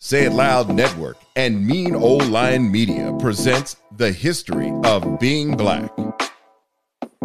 Say It Loud Network and Mean Old Lion Media presents The History of Being Black.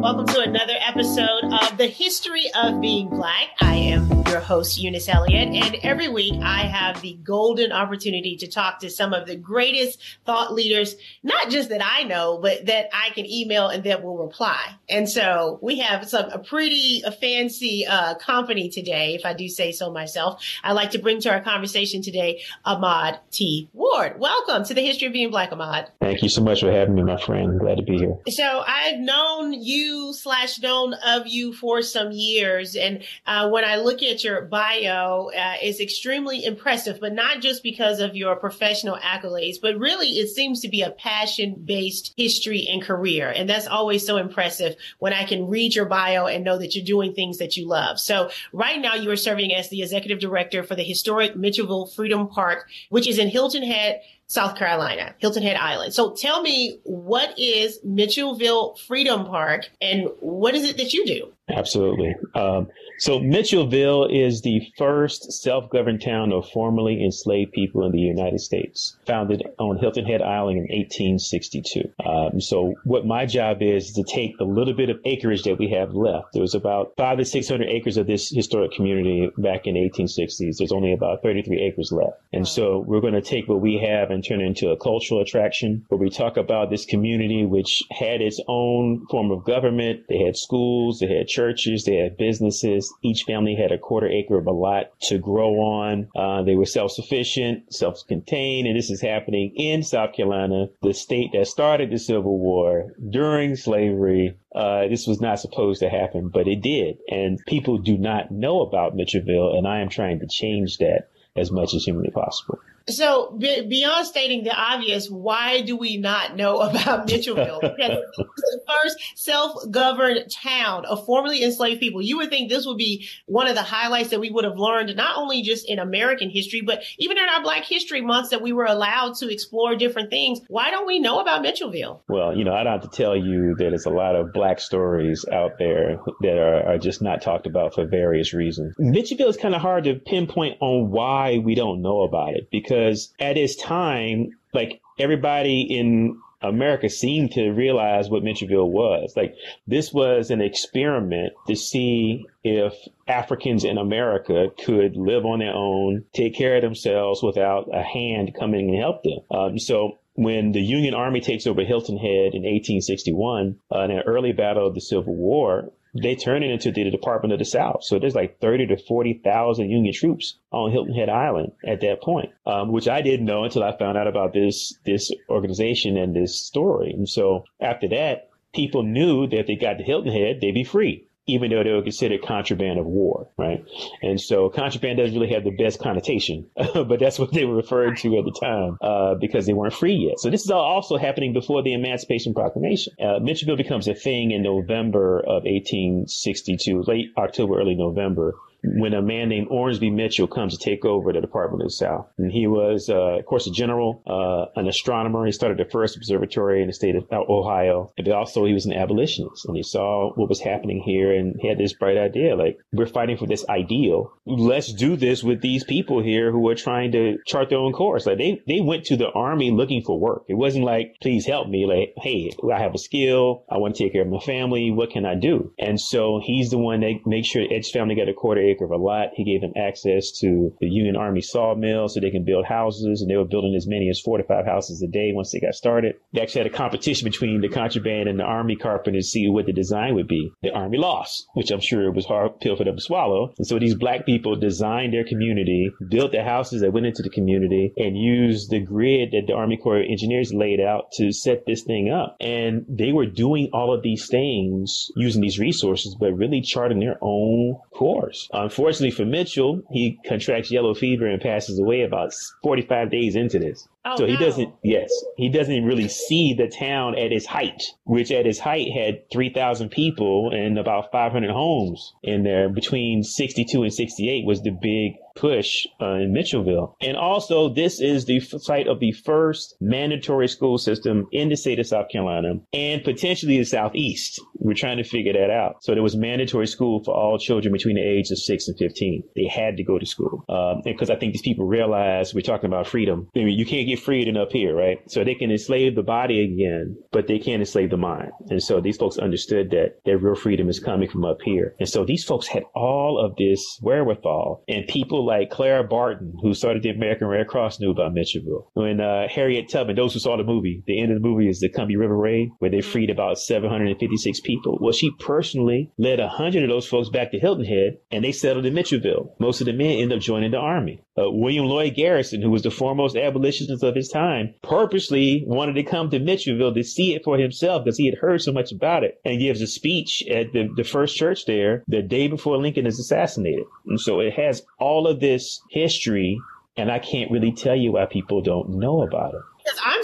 Welcome to another episode of The History of Being Black. I am your host, Eunice Elliott, and every week I have the golden opportunity to talk to some of the greatest thought leaders, not just that I know, but that I can email and that will reply. And so we have some a pretty a fancy uh, company today, if I do say so myself. I'd like to bring to our conversation today Ahmad T. Ward. Welcome to The History of Being Black, Ahmad. Thank you so much for having me, my friend. Glad to be here. So I've known you slash known of you for some years. And uh, when I look at your bio, uh, it's extremely impressive, but not just because of your professional accolades, but really it seems to be a passion based history and career. And that's always so impressive when I can read your bio and know that you're doing things that you love. So right now you are serving as the executive director for the historic Mitchelville Freedom Park, which is in Hilton Head, South Carolina, Hilton Head Island. So tell me, what is Mitchelville Freedom Park and what is it that you do? Absolutely. Um, so Mitchelville is the first self-governed town of formerly enslaved people in the United States, founded on Hilton Head Island in 1862. Um, so what my job is, to take the little bit of acreage that we have left. There was about five to 600 acres of this historic community back in the 1860s. There's only about 33 acres left. And so we're going to take what we have and turn it into a cultural attraction where we talk about this community, which had its own form of government. They had schools, they had churches, they had businesses. Each family had a quarter acre of a lot to grow on. Uh, they were self-sufficient, self-contained, and this is happening in South Carolina, the state that started the Civil War during slavery. Uh, this was not supposed to happen, but it did. And people do not know about Mitchelville, and I am trying to change that as much as humanly possible. So beyond stating the obvious, why do we not know about Mitchelville? Because the first self-governed town of formerly enslaved people. You would think this would be one of the highlights that we would have learned, not only just in American history, but even in our Black History Months that we were allowed to explore different things. Why don't we know about Mitchelville? Well, you know, I don't have to tell you that it's a lot of Black stories out there that are, are just not talked about for various reasons. Mitchelville is kind of hard to pinpoint on why we don't know about it because at its time, like everybody in America seemed to realize what Mitchelville was. Like this was an experiment to see if Africans in America could live on their own, take care of themselves without a hand coming and help them. Um, so when the Union Army takes over Hilton Head in 1861, uh, in an early battle of the Civil War, they turn it into the Department of the South. So there's like 30 to 40,000 Union troops on Hilton Head Island at that point, um, which I didn't know until I found out about this, this organization and this story. And so after that, people knew that if they got to Hilton Head, they'd be free even though they were considered contraband of war, right? And so contraband doesn't really have the best connotation, but that's what they were referred to at the time uh, because they weren't free yet. So this is all also happening before the Emancipation Proclamation. Uh, Mitchelville becomes a thing in November of 1862, late October, early November when a man named Ormsby Mitchel comes to take over the Department of the South. And he was, uh, of course, a general, uh, an astronomer. He started the first observatory in the state of Ohio. But also he was an abolitionist and he saw what was happening here and he had this bright idea, like, we're fighting for this ideal. Let's do this with these people here who are trying to chart their own course. Like they, they went to the army looking for work. It wasn't like, please help me. Like, hey, I have a skill. I want to take care of my family. What can I do? And so he's the one that makes sure Ed's family got a quarter of a lot. He gave them access to the Union Army sawmill so they can build houses, and they were building as many as four to five houses a day once they got started. They actually had a competition between the contraband and the Army carpenters to see what the design would be. The Army lost, which I'm sure was hard pill for them to swallow. And so these black people designed their community, built the houses that went into the community, and used the grid that the Army Corps of Engineers laid out to set this thing up. And they were doing all of these things using these resources, but really charting their own course. Unfortunately, Unfortunately for Mitchel, he contracts yellow fever and passes away about 45 days into this. Oh, so he no. doesn't, yes, he doesn't really see the town at its height, which at its height had 3,000 people and about 500 homes in there. Between 62 and 68 was the big push uh, in Mitchelville. And also, this is the f- site of the first mandatory school system in the state of South Carolina and potentially the Southeast. We're trying to figure that out. So there was mandatory school for all children between the age of six and 15. They had to go to school. Um, because I think these people realize we're talking about freedom. I mean, you can't get freedom up here, right? So they can enslave the body again, but they can't enslave the mind. And so these folks understood that their real freedom is coming from up here. And so these folks had all of this wherewithal. And people like Clara Barton, who started the American Red Cross, knew about Mitchelville. When uh, Harriet Tubman, those who saw the movie, the end of the movie is the Combahee River Raid, where they freed about 756 people. Well, she personally led 100 of those folks back to Hilton Head, and they settled in Mitchelville. Most of the men ended up joining the army. Uh, William Lloyd Garrison, who was the foremost abolitionist of his time, purposely wanted to come to Mitchelville to see it for himself because he had heard so much about it and gives a speech at the, the first church there the day before Lincoln is assassinated. And so it has all of this history, and I can't really tell you why people don't know about it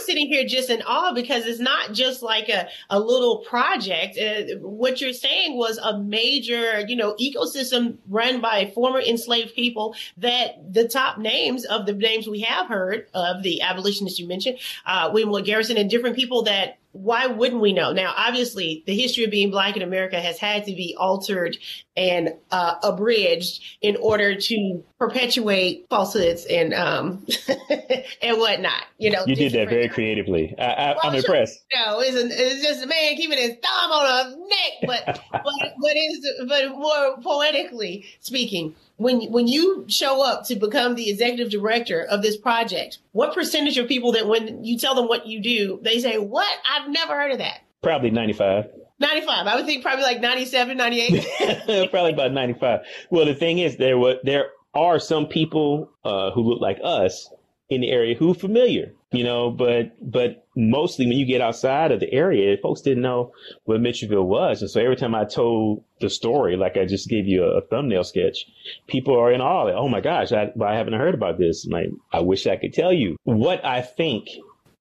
sitting here just in awe because it's not just like a, a little project. Uh, what you're saying was a major, you know, ecosystem run by former enslaved people that the top names of the names we have heard of the abolitionists you mentioned, uh, William Lloyd Garrison and different people that why wouldn't we know? Now, obviously, the history of being black in America has had to be altered and uh, abridged in order to perpetuate falsehoods and um, and whatnot. You know, you did that very creatively. I, am well, impressed. Sure. No, it's, it's just a man keeping his thumb on a neck, but but but is but more poetically speaking when when you show up to become the executive director of this project, what percentage of people that when you tell them what you do, they say, "What? I've never heard of that." Probably 95. 95. I would think probably like 97, 98. probably about 95. Well, the thing is there were there are some people uh, who look like us in the area who familiar, you know, but but mostly when you get outside of the area, folks didn't know what Mitchelville was. And so every time I told the story, like I just gave you a, a thumbnail sketch, people are in awe. Like, oh my gosh, I, I haven't heard about this. I'm like, I wish I could tell you what I think.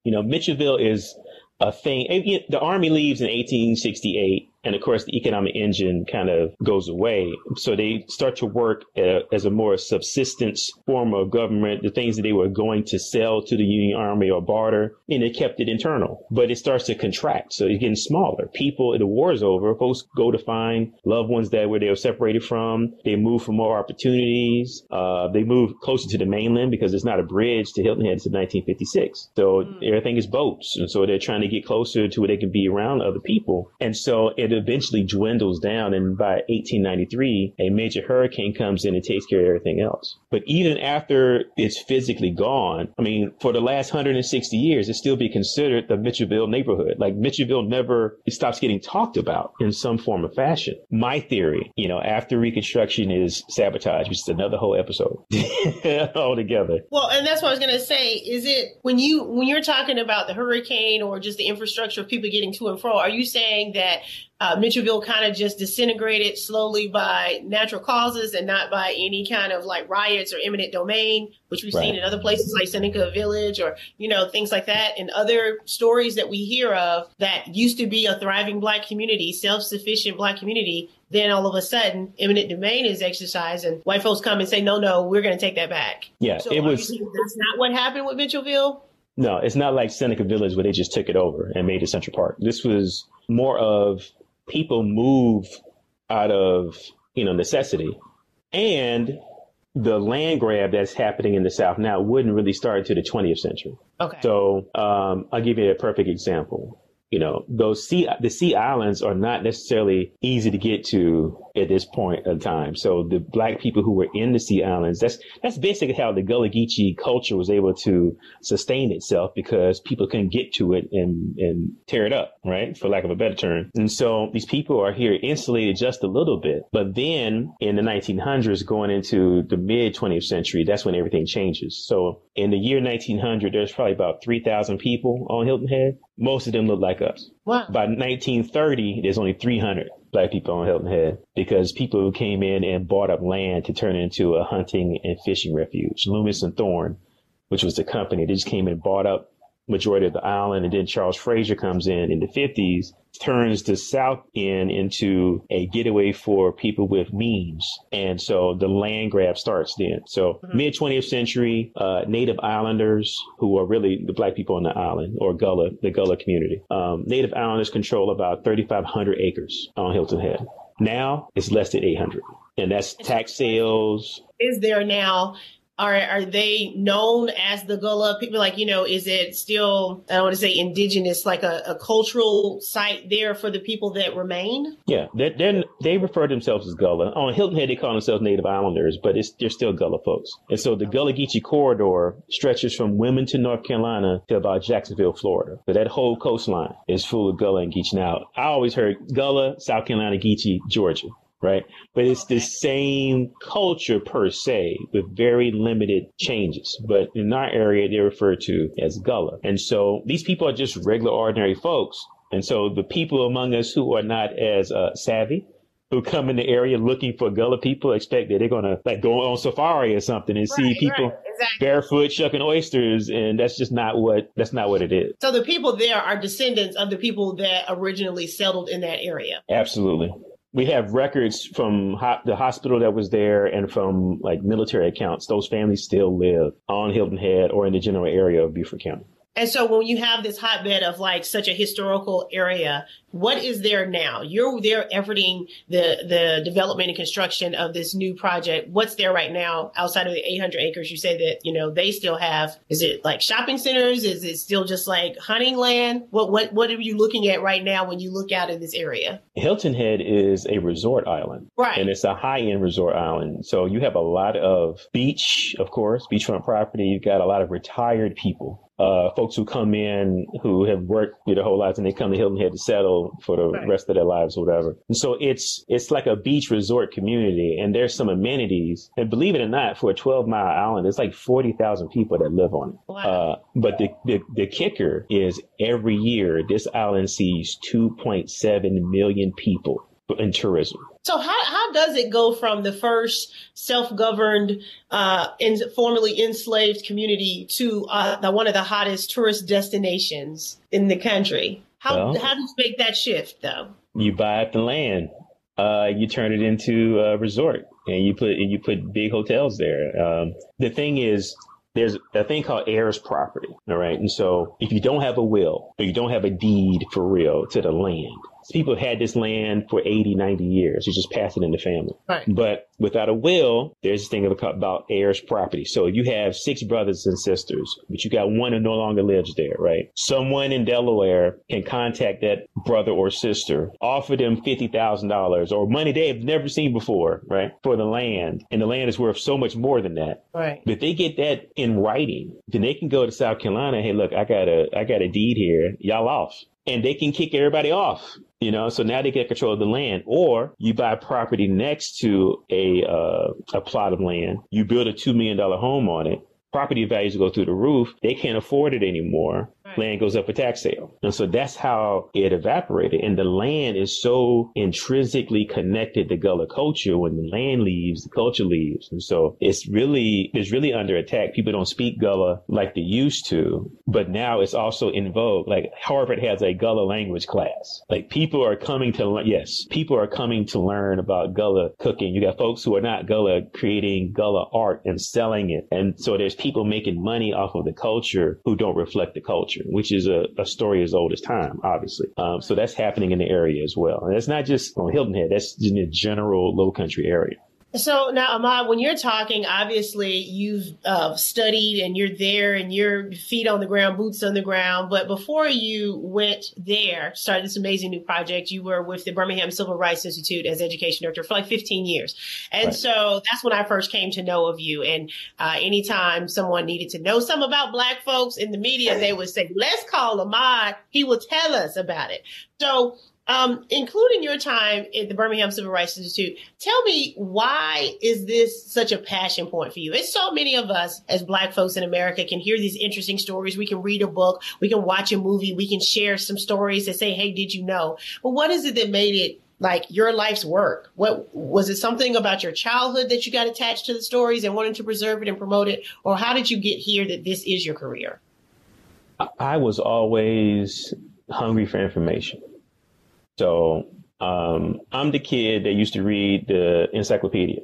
You know, Mitchelville is a thing. The army leaves in 1868 and of course, the economic engine kind of goes away. So they start to work uh, as a more subsistence form of government. The things that they were going to sell to the Union Army or barter, and they kept it internal. But it starts to contract. So it's getting smaller. People, the war is over. Folks go to find loved ones that where they were separated from. They move for more opportunities. Uh, they move closer to the mainland because it's not a bridge to Hilton Head until 1956. So mm. everything is boats. And so they're trying to get closer to where they can be around other people. And so it eventually dwindles down. And by 1893, a major hurricane comes in and takes care of everything else. But even after it's physically gone, I mean, for the last 160 years, it still be considered the Mitchelville neighborhood. Like Mitchelville never stops getting talked about in some form or fashion. My theory, you know, after Reconstruction is sabotage, which is another whole episode altogether. Well, and that's what I was going to say. Is it when you when you're talking about the hurricane or just the infrastructure of people getting to and fro? Are you saying that uh, Mitchelville kind of just disintegrated slowly by natural causes and not by any kind of like riots or eminent domain, which we've right. seen in other places like Seneca Village or, you know, things like that. And other stories that we hear of that used to be a thriving black community, self-sufficient black community. Then all of a sudden, eminent domain is exercised and white folks come and say, no, no, we're going to take that back. Yeah, so it was. That's not what happened with Mitchelville? No, it's not like Seneca Village where they just took it over and made it Central Park. This was more of people move out of you know necessity, and the land grab that's happening in the South now wouldn't really start until the 20th century. Okay. So um, I'll give you a perfect example you know, those sea, the sea islands are not necessarily easy to get to at this point of time. So the black people who were in the sea islands, that's, that's basically how the Gullah Geechee culture was able to sustain itself because people couldn't get to it and, and tear it up, right? For lack of a better term. And so these people are here insulated just a little bit. But then in the 1900s, going into the mid 20th century, that's when everything changes. So in the year 1900, there's probably about 3,000 people on Hilton Head most of them look like us. Wow. By 1930, there's only 300 black people on Hilton Head because people who came in and bought up land to turn into a hunting and fishing refuge. Loomis and Thorne, which was the company, they just came and bought up majority of the island. And then Charles Fraser comes in in the 50s, turns the South End into a getaway for people with means. And so the land grab starts then. So mm-hmm. mid 20th century, uh, native islanders who are really the black people on the island or Gullah, the Gullah community, um, native islanders control about 3,500 acres on Hilton Head. Now it's less than 800 and that's tax sales. Is there now are are they known as the Gullah people? Like, you know, is it still I don't want to say indigenous, like a, a cultural site there for the people that remain? Yeah, they they refer to themselves as Gullah. On Hilton Head, they call themselves Native Islanders, but it's they're still Gullah folks. And so the Gullah Geechee corridor stretches from Wilmington, North Carolina, to about Jacksonville, Florida. So that whole coastline is full of Gullah and Geechee. Now, I always heard Gullah, South Carolina, Geechee, Georgia right? But it's the same culture per se with very limited changes. But in our area, they're referred to as Gullah. And so these people are just regular, ordinary folks. And so the people among us who are not as uh, savvy, who come in the area looking for Gullah people, expect that they're going to like go on safari or something and right, see people right, exactly. barefoot shucking oysters. And that's just not what, that's not what it is. So the people there are descendants of the people that originally settled in that area. Absolutely we have records from ho- the hospital that was there and from like military accounts. Those families still live on Hilton Head or in the general area of Beaufort County. And so when you have this hotbed of like such a historical area, what is there now? You're there efforting the the development and construction of this new project. What's there right now outside of the 800 acres? You say that you know they still have. Is it like shopping centers? Is it still just like hunting land? What what what are you looking at right now when you look out in this area? Hilton Head is a resort island, right? And it's a high end resort island. So you have a lot of beach, of course, beachfront property. You've got a lot of retired people uh, folks who come in who have worked their whole lives and they come to Hilton Head to settle for the right. rest of their lives or whatever. And so it's it's like a beach resort community, and there's some amenities. And believe it or not, for a 12 mile island, there's like 40,000 people that live on it. Wow. Uh, but the, the the kicker is every year this island sees 2.7 million people in tourism. So how, how does it go from the first self-governed, uh, in, formerly enslaved community to uh, the, one of the hottest tourist destinations in the country? How, well, how do you make that shift though? You buy up the land, uh, you turn it into a resort and you put, and you put big hotels there. Um, the thing is, there's a thing called heirs property. All right. And so if you don't have a will or you don't have a deed for real to the land, people have had this land for 80, 90 years. You just pass it in the family. Right. But without a will, there's this thing about heirs property. So you have six brothers and sisters, but you got one who no longer lives there, right? Someone in Delaware can contact that brother or sister, offer them $50,000 or money they have never seen before, right? For the land. And the land is worth so much more than that. Right. But if they get that in writing, then they can go to South Carolina. Hey, look, I got a, I got a deed here. Y'all off and they can kick everybody off. You know, so now they get control of the land. Or you buy property next to a uh, a plot of land. You build a two million dollar home on it. Property values go through the roof. They can't afford it anymore land goes up for tax sale. And so that's how it evaporated. And the land is so intrinsically connected to Gullah culture. When the land leaves, the culture leaves. And so it's really, it's really under attack. People don't speak Gullah like they used to, but now it's also in vogue. Like Harvard has a Gullah language class. Like people are coming to learn, yes, people are coming to learn about Gullah cooking. You got folks who are not Gullah creating Gullah art and selling it. And so there's people making money off of the culture who don't reflect the culture, which is a, a story as old as time, obviously. Um, so that's happening in the area as well. And it's not just on Hilton Head, that's in the general low country area. So now, Ahmad, when you're talking, obviously you've uh, studied and you're there and your feet on the ground, boots on the ground. But before you went there, started this amazing new project, you were with the Birmingham Civil Rights Institute as education director for like 15 years. And right. so that's when I first came to know of you. And uh, anytime someone needed to know something about Black folks in the media, they would say, let's call Ahmad. He will tell us about it. So um, including your time at the Birmingham Civil Rights Institute, tell me why is this such a passion point for you? It's so many of us as Black folks in America can hear these interesting stories. We can read a book, we can watch a movie, we can share some stories that say, "Hey, did you know?" But what is it that made it like your life's work? What was it something about your childhood that you got attached to the stories and wanted to preserve it and promote it, or how did you get here that this is your career? I was always hungry for information. So um, I'm the kid that used to read the encyclopedia.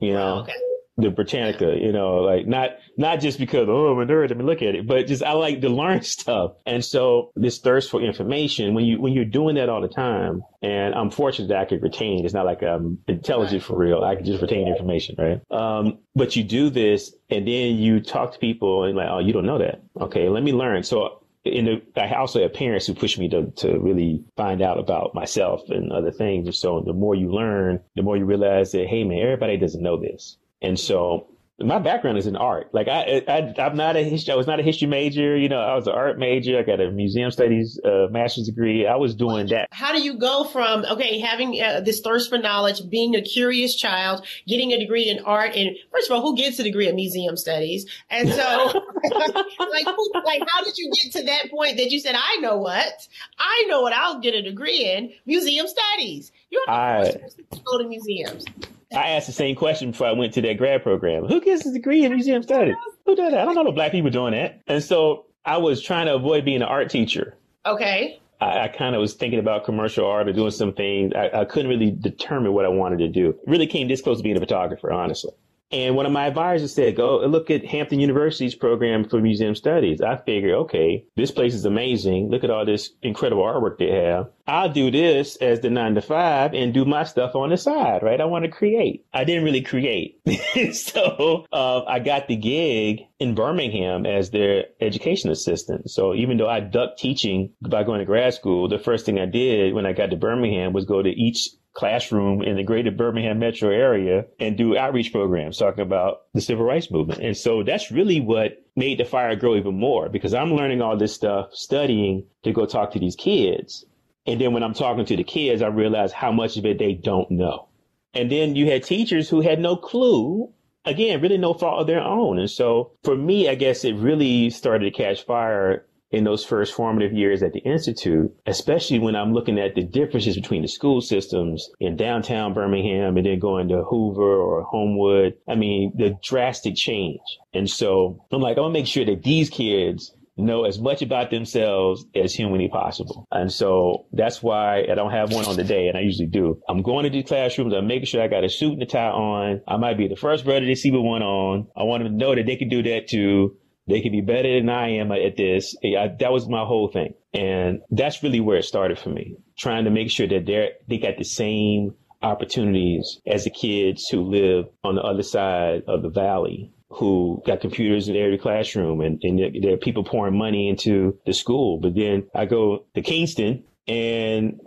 You know, okay the Britannica, you know, like not not just because oh I'm a nerd, let me look at it, but just I like to learn stuff. And so this thirst for information, when you when you're doing that all the time, and I'm fortunate that I could retain. It's not like I'm intelligent for real. I can just retain information, right? Um, but you do this, and then you talk to people, and like, oh, you don't know that. Okay, let me learn. So in the, I also have parents who pushed me to, to really find out about myself and other things. And so the more you learn, the more you realize that, hey man, everybody doesn't know this. And so my background is in art. Like I, I, I'm not a history. I was not a history major. You know, I was an art major. I got a museum studies uh, master's degree. I was doing that. How do you go from okay having uh, this thirst for knowledge, being a curious child, getting a degree in art, and first of all, who gets a degree in museum studies? And so, like, who, like, how did you get to that point that you said, I know what, I know what I'll get a degree in museum studies? You're I, go to museums. I asked the same question before I went to that grad program. Who gets a degree in museum studies? Who does that? I don't know no black people doing that. And so I was trying to avoid being an art teacher. Okay. I, I kind of was thinking about commercial art or doing some things. I, I couldn't really determine what I wanted to do. Really came this close to being a photographer, honestly. And one of my advisors said, go look at Hampton University's program for museum studies. I figured, okay, this place is amazing. Look at all this incredible artwork they have. I'll do this as the nine to five and do my stuff on the side, right? I want to create. I didn't really create. so uh, I got the gig in Birmingham as their education assistant. So even though I ducked teaching by going to grad school, the first thing I did when I got to Birmingham was go to each classroom in the greater Birmingham metro area and do outreach programs talking about the civil rights movement. And so that's really what made the fire grow even more because I'm learning all this stuff, studying to go talk to these kids. And then when I'm talking to the kids, I realize how much of it they don't know. And then you had teachers who had no clue. Again, really no fault of their own. And so for me, I guess it really started to catch fire in those first formative years at the Institute, especially when I'm looking at the differences between the school systems in downtown Birmingham and then going to Hoover or Homewood. I mean, the drastic change. And so I'm like, I want to make sure that these kids know as much about themselves as humanly possible. And so that's why I don't have one on the day, and I usually do. I'm going to these classrooms. I'm making sure I got a suit and a tie on. I might be the first brother to see with one on. I want them to know that they can do that too. They can be better than I am at this. I, that was my whole thing. And that's really where it started for me, trying to make sure that they're, they got the same opportunities as the kids who live on the other side of the valley who got computers in every classroom and, and there are people pouring money into the school. But then I go to Kingston and,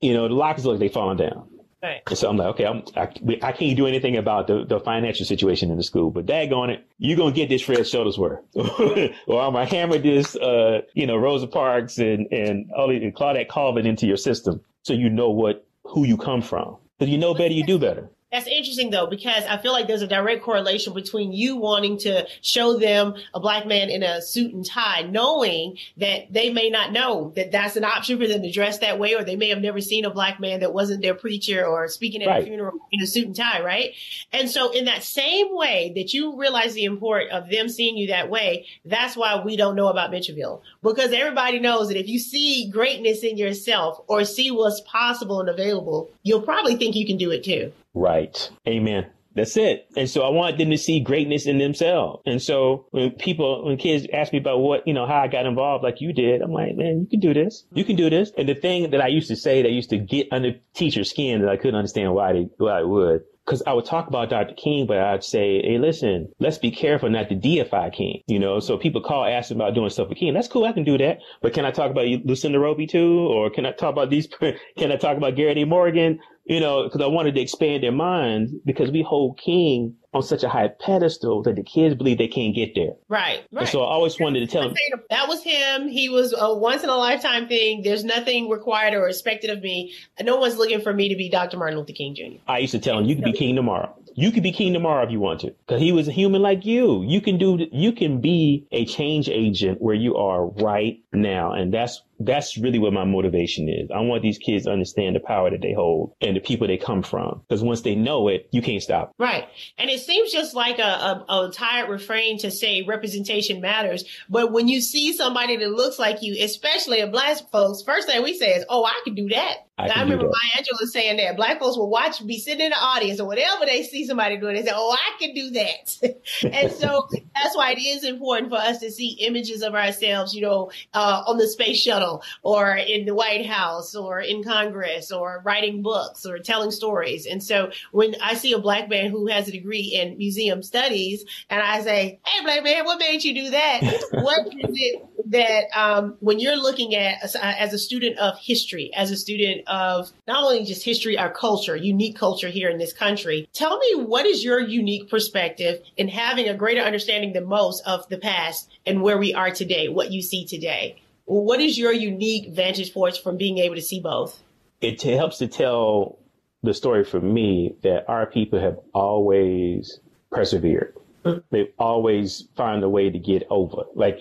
you know, the lockers look like they falling down. So I'm like, okay, I'm, I, I can't do anything about the, the financial situation in the school, but daggone it, you're going to get this Fred Shuttlesworth. or I'm going to hammer this, uh, you know, Rosa Parks and, and, and Claudette Colvin into your system so you know what, who you come from. Because you know better, you do better. That's interesting though, because I feel like there's a direct correlation between you wanting to show them a black man in a suit and tie, knowing that they may not know that that's an option for them to dress that way, or they may have never seen a black man that wasn't their preacher or speaking at right. a funeral in a suit and tie, right? And so in that same way that you realize the import of them seeing you that way, that's why we don't know about Mitchelville. Because everybody knows that if you see greatness in yourself or see what's possible and available, you'll probably think you can do it too. Right. Amen. That's it. And so I want them to see greatness in themselves. And so when people, when kids ask me about what, you know, how I got involved like you did, I'm like, man, you can do this. You can do this. And the thing that I used to say that used to get under teacher's skin that I couldn't understand why they, why I would because I would talk about Dr. King, but I'd say, hey, listen, let's be careful not to deify King. You know, so people call asking about doing stuff with King. That's cool. I can do that. But can I talk about Lucinda Roby too? Or can I talk about these? Can I talk about Garrett A. Morgan? You know, because I wanted to expand their minds because we hold King on such a high pedestal that the kids believe they can't get there. Right. Right. And so I always wanted to tell them that was him. He was a once in a lifetime thing. There's nothing required or expected of me. No one's looking for me to be Dr. Martin Luther King Jr. I used to tell him, you could be king tomorrow. You could be king tomorrow if you want to, because he was a human like you. You can do, you can be a change agent where you are right now. And that's that's really what my motivation is. I want these kids to understand the power that they hold and the people they come from. Because once they know it, you can't stop. Right. And it seems just like a, a, a, tired refrain to say representation matters. But when you see somebody that looks like you, especially a black folks, first thing we say is, oh, I can do that. I, I remember Maya Angelou saying that black folks will watch, be sitting in the audience or whatever they see somebody doing, they say, oh, I can do that. and so that's why it is important for us to see images of ourselves, you know, uh, Uh, on the space shuttle or in the White House or in Congress or writing books or telling stories. And so when I see a black man who has a degree in museum studies and I say, Hey, black man, what made you do that? what is it that um, when you're looking at as a student of history, as a student of not only just history, our culture, unique culture here in this country, tell me what is your unique perspective in having a greater understanding than most of the past and where we are today, what you see today? What is your unique vantage point from being able to see both? It helps to tell the story for me that our people have always persevered. Mm-hmm. They've always found a way to get over. Like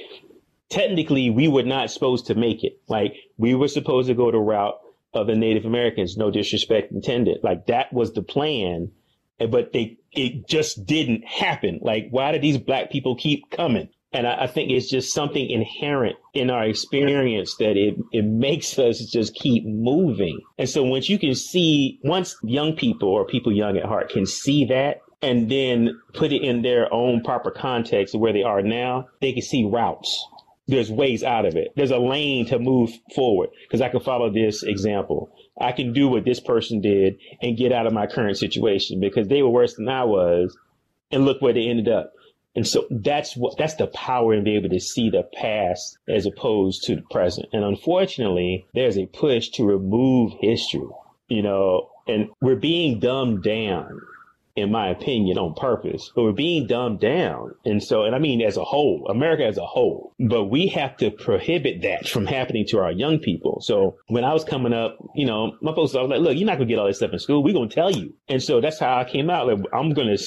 technically, we were not supposed to make it. Like we were supposed to go the route of the Native Americans. No disrespect intended. Like that was the plan, but they it just didn't happen. Like why do these black people keep coming? And I, I, think it's just something inherent in our experience that it, it makes us just keep moving. And so once you can see, once young people or people young at heart can see that and then put it in their own proper context of where they are now, they can see routes. There's ways out of it. There's a lane to move forward because I can follow this example. I can do what this person did and get out of my current situation because they were worse than I was. And look where they ended up. And so that's what that's the power in being able to see the past as opposed to the present. And unfortunately, there's a push to remove history, you know, and we're being dumbed down, in my opinion, on purpose. But we're being dumbed down. And so, and I mean as a whole, America as a whole. But we have to prohibit that from happening to our young people. So when I was coming up, you know, my folks, I was like, look, you're not gonna get all this stuff in school. We're gonna tell you. And so that's how I came out. Like, I'm gonna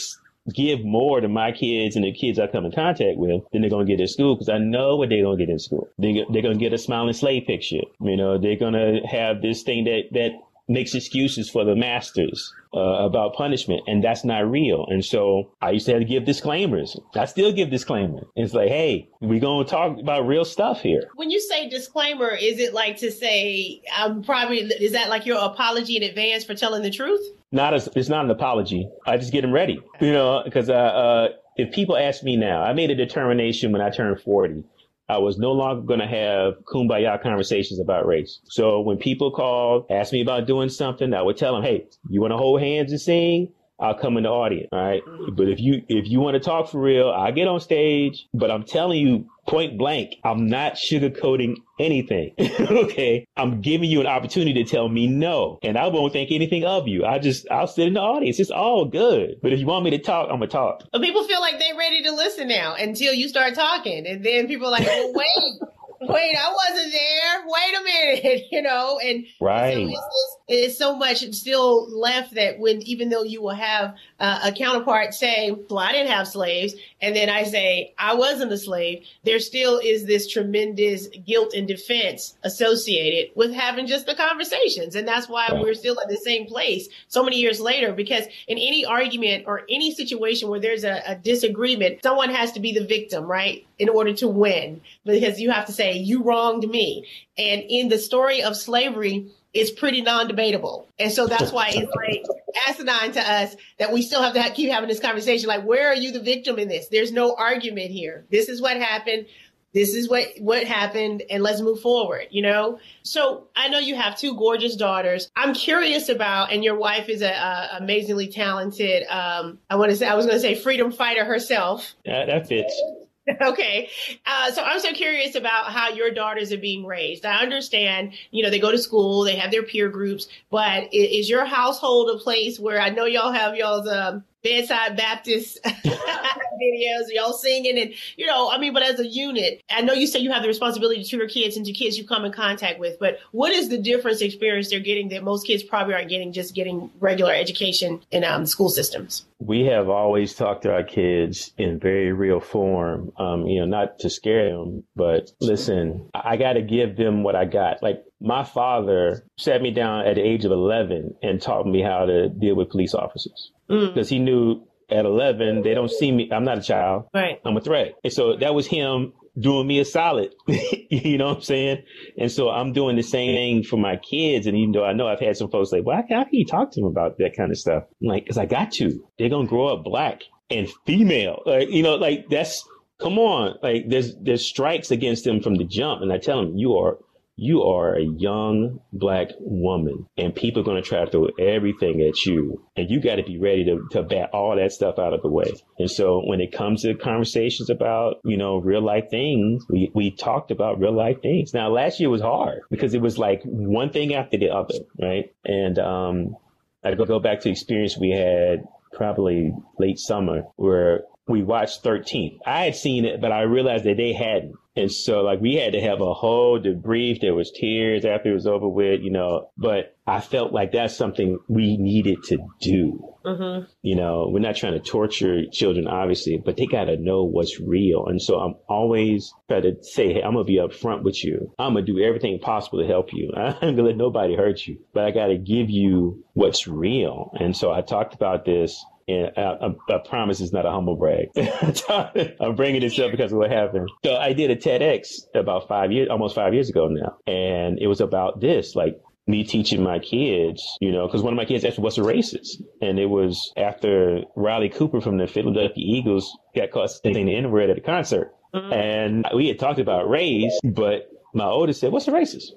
give more to my kids and the kids I come in contact with than they're going to get in school because I know what they're going to get in school. They, they're going to get a smiling slave picture. You know, they're going to have this thing that, that makes excuses for the masters uh, about punishment, and that's not real. And so I used to have to give disclaimers. I still give disclaimers. It's like, hey, we're gonna talk about real stuff here. When you say disclaimer, is it like to say I'm probably is that like your apology in advance for telling the truth? Not as it's not an apology. I just get them ready, you know, because uh, uh, if people ask me now, I made a determination when I turned forty I was no longer going to have kumbaya conversations about race. So when people called, asked me about doing something, I would tell them, Hey, you want to hold hands and sing? I'll come in the audience. All right. Mm-hmm. But if you if you want to talk for real, I get on stage. But I'm telling you point blank, I'm not sugarcoating anything. okay. I'm giving you an opportunity to tell me no. And I won't think anything of you. I just I'll sit in the audience. It's all good. But if you want me to talk, I'm gonna talk. But people feel like they're ready to listen now until you start talking. And then people are like, wait wait, I wasn't there. Wait a minute, you know, and right. So it's, so much still left that when, even though you will have uh, a counterpart say, well, I didn't have slaves. And then I say, I wasn't a slave. There still is this tremendous guilt and defense associated with having just the conversations. And that's why we're still at the same place so many years later, because in any argument or any situation where there's a, a disagreement, someone has to be the victim, right? In order to win, because you have to say, you wronged me. And in the story of slavery, it's pretty non-debatable. And so that's why it's like asinine to us that we still have to keep having this conversation. Like, where are you the victim in this? There's no argument here. This is what happened. This is what, what happened and let's move forward, you know? So I know you have two gorgeous daughters. I'm curious about, and your wife is a, a amazingly talented, um, I want to say, I was going to say freedom fighter herself. Yeah, that fits. Okay. Uh, so I'm so curious about how your daughters are being raised. I understand, you know, they go to school, they have their peer groups, but is your household a place where I know y'all have y'all's um, bedside Baptist videos, y'all singing, and you know, I mean, but as a unit, I know you say you have the responsibility to tutor kids and to kids you come in contact with, but what is the difference experience they're getting that most kids probably aren't getting just getting regular education in um, school systems? We have always talked to our kids in very real form, um, you know, not to scare them, but listen, I got to give them what I got. Like my father sat me down at the age of 11 and taught me how to deal with police officers because mm. he knew at 11 they don't see me. I'm not a child. Right. I'm a threat. And so that was him doing me a solid you know what i'm saying? And so i'm doing the same thing for my kids. And even though i know i've had some folks say well how can you talk to them about that kind of stuff? I'm like because i got to they're gonna grow up black and female like you know like that's come on. Like there's there's strikes against them from the jump. And i tell them you are you are a young black woman and people are going to try to throw everything at you and you got to be ready to, to bat all that stuff out of the way. And so when it comes to conversations about you know real life things we, we talked about real life things. Now last year was hard because it was like one thing after the other right? And um i go, go back to experience we had probably late summer where we watched 13th. I had seen it, but I realized that they hadn't. And so like we had to have a whole debrief. There was tears after it was over with, you know, but I felt like that's something we needed to do. Mm-hmm. You know, we're not trying to torture children, obviously, but they got to know what's real. And so I'm always trying to say, Hey, I'm going to be upfront with you. I'm going to do everything possible to help you. I'm going to let nobody hurt you, but I got to give you what's real. And so I talked about this and I, I, I, promise it's not a humble brag. I'm bringing this up because of what happened. So I did a TEDx about five years, almost five years ago now. And it was about this, like me teaching my kids, you know, because one of my kids asked what's a racist. And it was after Riley Cooper from the Philadelphia Eagles got caught saying the N-word at a concert. Mm-hmm. And we had talked about race, but my oldest said, what's a racist?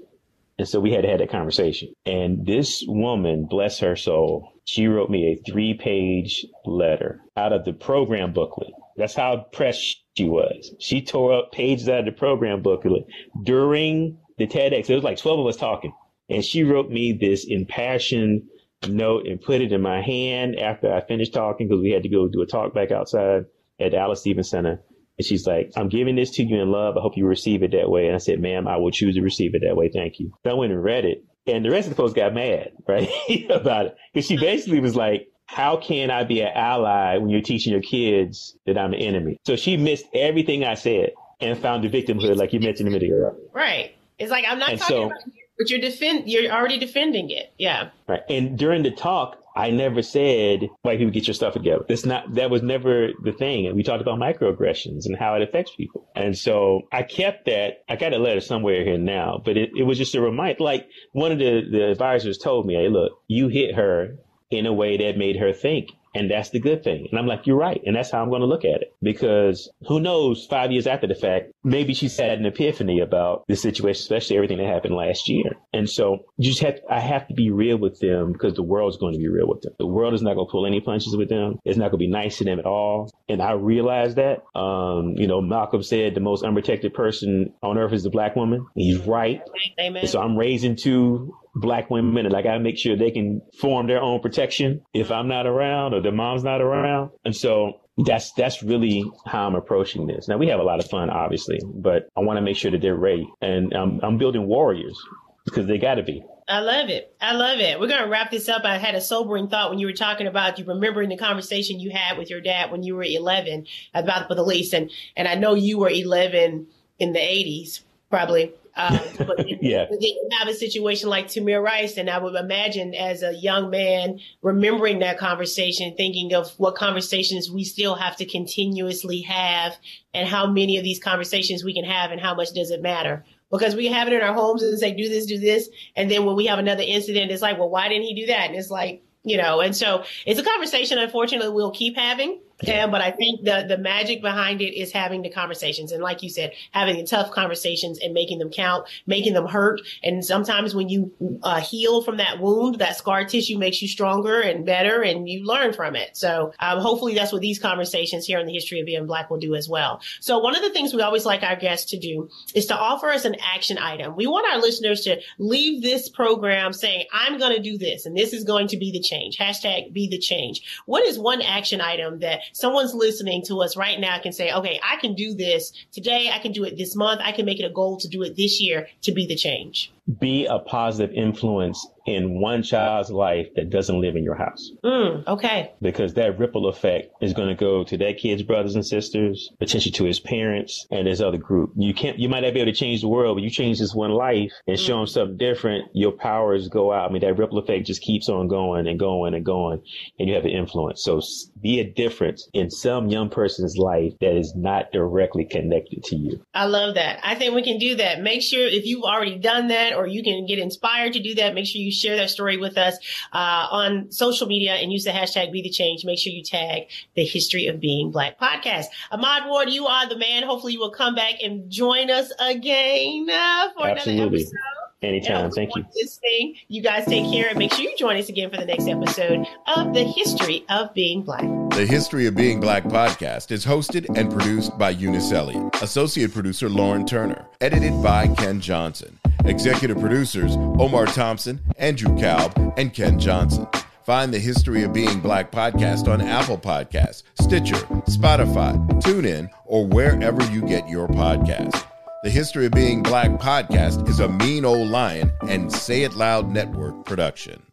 And so we had to have that conversation. And this woman, bless her soul, she wrote me a three page letter out of the program booklet. That's how pressed she was. She tore up pages out of the program booklet during the TEDx. It was like 12 of us talking. And she wrote me this impassioned note and put it in my hand after I finished talking because we had to go do a talk back outside at the Alys Stephens Center. And she's like, I'm giving this to you in love. I hope you receive it that way. And I said, ma'am, I will choose to receive it that way. Thank you. So I went and read it. And the rest of the folks got mad, right? about it. Because she basically was like, how can I be an ally when you're teaching your kids that I'm an enemy? So she missed everything I said and found the victimhood, like you mentioned a minute ago. Right. It's like, I'm not and talking so, about you, but you're defend, you're already defending it. Yeah. Right. And during the talk, I never said white people get your stuff together. That's not that was never the thing. And we talked about microaggressions and how it affects people. And so I kept that. I got a letter somewhere here now, but it, it was just a reminder. Like one of the, the advisors told me, "Hey, look, you hit her in a way that made her think." And that's the good thing. And I'm like, you're right. And that's how I'm going to look at it. Because who knows, five years after the fact, maybe she's had an epiphany about the situation, especially everything that happened last year. And so you just have, I have to be real with them because the world's going to be real with them. The world is not going to pull any punches with them. It's not going to be nice to them at all. And I realize that. Um, you know, Malcolm said the most unprotected person on earth is the black woman. He's right. Amen. so I'm raising two black women and I gotta make sure they can form their own protection if I'm not around or their mom's not around. And so that's that's really how I'm approaching this. Now we have a lot of fun, obviously, but I want to make sure that they're ready, and I'm, I'm building warriors because they got to be. I love it. I love it. We're going to wrap this up. I had a sobering thought when you were talking about you remembering the conversation you had with your dad when you were 11 about the police, and and I know you were 11 in the 80s, probably. Um, but yeah. then you have a situation like Tamir Rice, and I would imagine as a young man remembering that conversation, thinking of what conversations we still have to continuously have, and how many of these conversations we can have, and how much does it matter? Because we have it in our homes and say, do this, do this. And then when we have another incident, it's like, well, why didn't he do that? And it's like, you know, and so it's a conversation, unfortunately, we'll keep having. Yeah, but I think the the magic behind it is having the conversations, and like you said, having the tough conversations and making them count, making them hurt. And sometimes when you uh, heal from that wound, that scar tissue makes you stronger and better, and you learn from it. So um, hopefully, that's what these conversations here in the history of being black will do as well. So one of the things we always like our guests to do is to offer us an action item. We want our listeners to leave this program saying, "I'm going to do this, and this is going to be the change." Hashtag be the change. What is one action item that someone's listening to us right now can say, okay, I can do this today. I can do it this month. I can make it a goal to do it this year to be the change be a positive influence in one child's life that doesn't live in your house. Mm, okay. Because that ripple effect is going to go to that kid's brothers and sisters, potentially to his parents and his other group. You can't, you might not be able to change the world, but you change this one life and mm. show them something different. Your powers go out. I mean, that ripple effect just keeps on going and going and going and you have an influence. So be a difference in some young person's life that is not directly connected to you. I love that. I think we can do that. Make sure if you've already done that or you can get inspired to do that, make sure you share that story with us uh, on social media and use the hashtag be the change. Make sure you tag the history of being black podcast. Ahmad Ward, you are the man. Hopefully you will come back and join us again uh, for Absolutely. another episode. Anytime. Thank you. This thing. You guys take care and make sure you join us again for the next episode of The History of Being Black. The History of Being Black podcast is hosted and produced by Eunice Elliott, associate producer Lauren Turner, edited by Ken Johnson, executive producers Omar Thompson, Andrew Kalb, and Ken Johnson. Find the History of Being Black podcast on Apple Podcasts, Stitcher, Spotify, TuneIn, or wherever you get your podcast. The History of Being Black podcast is a mean old lion and Say It Loud Network production.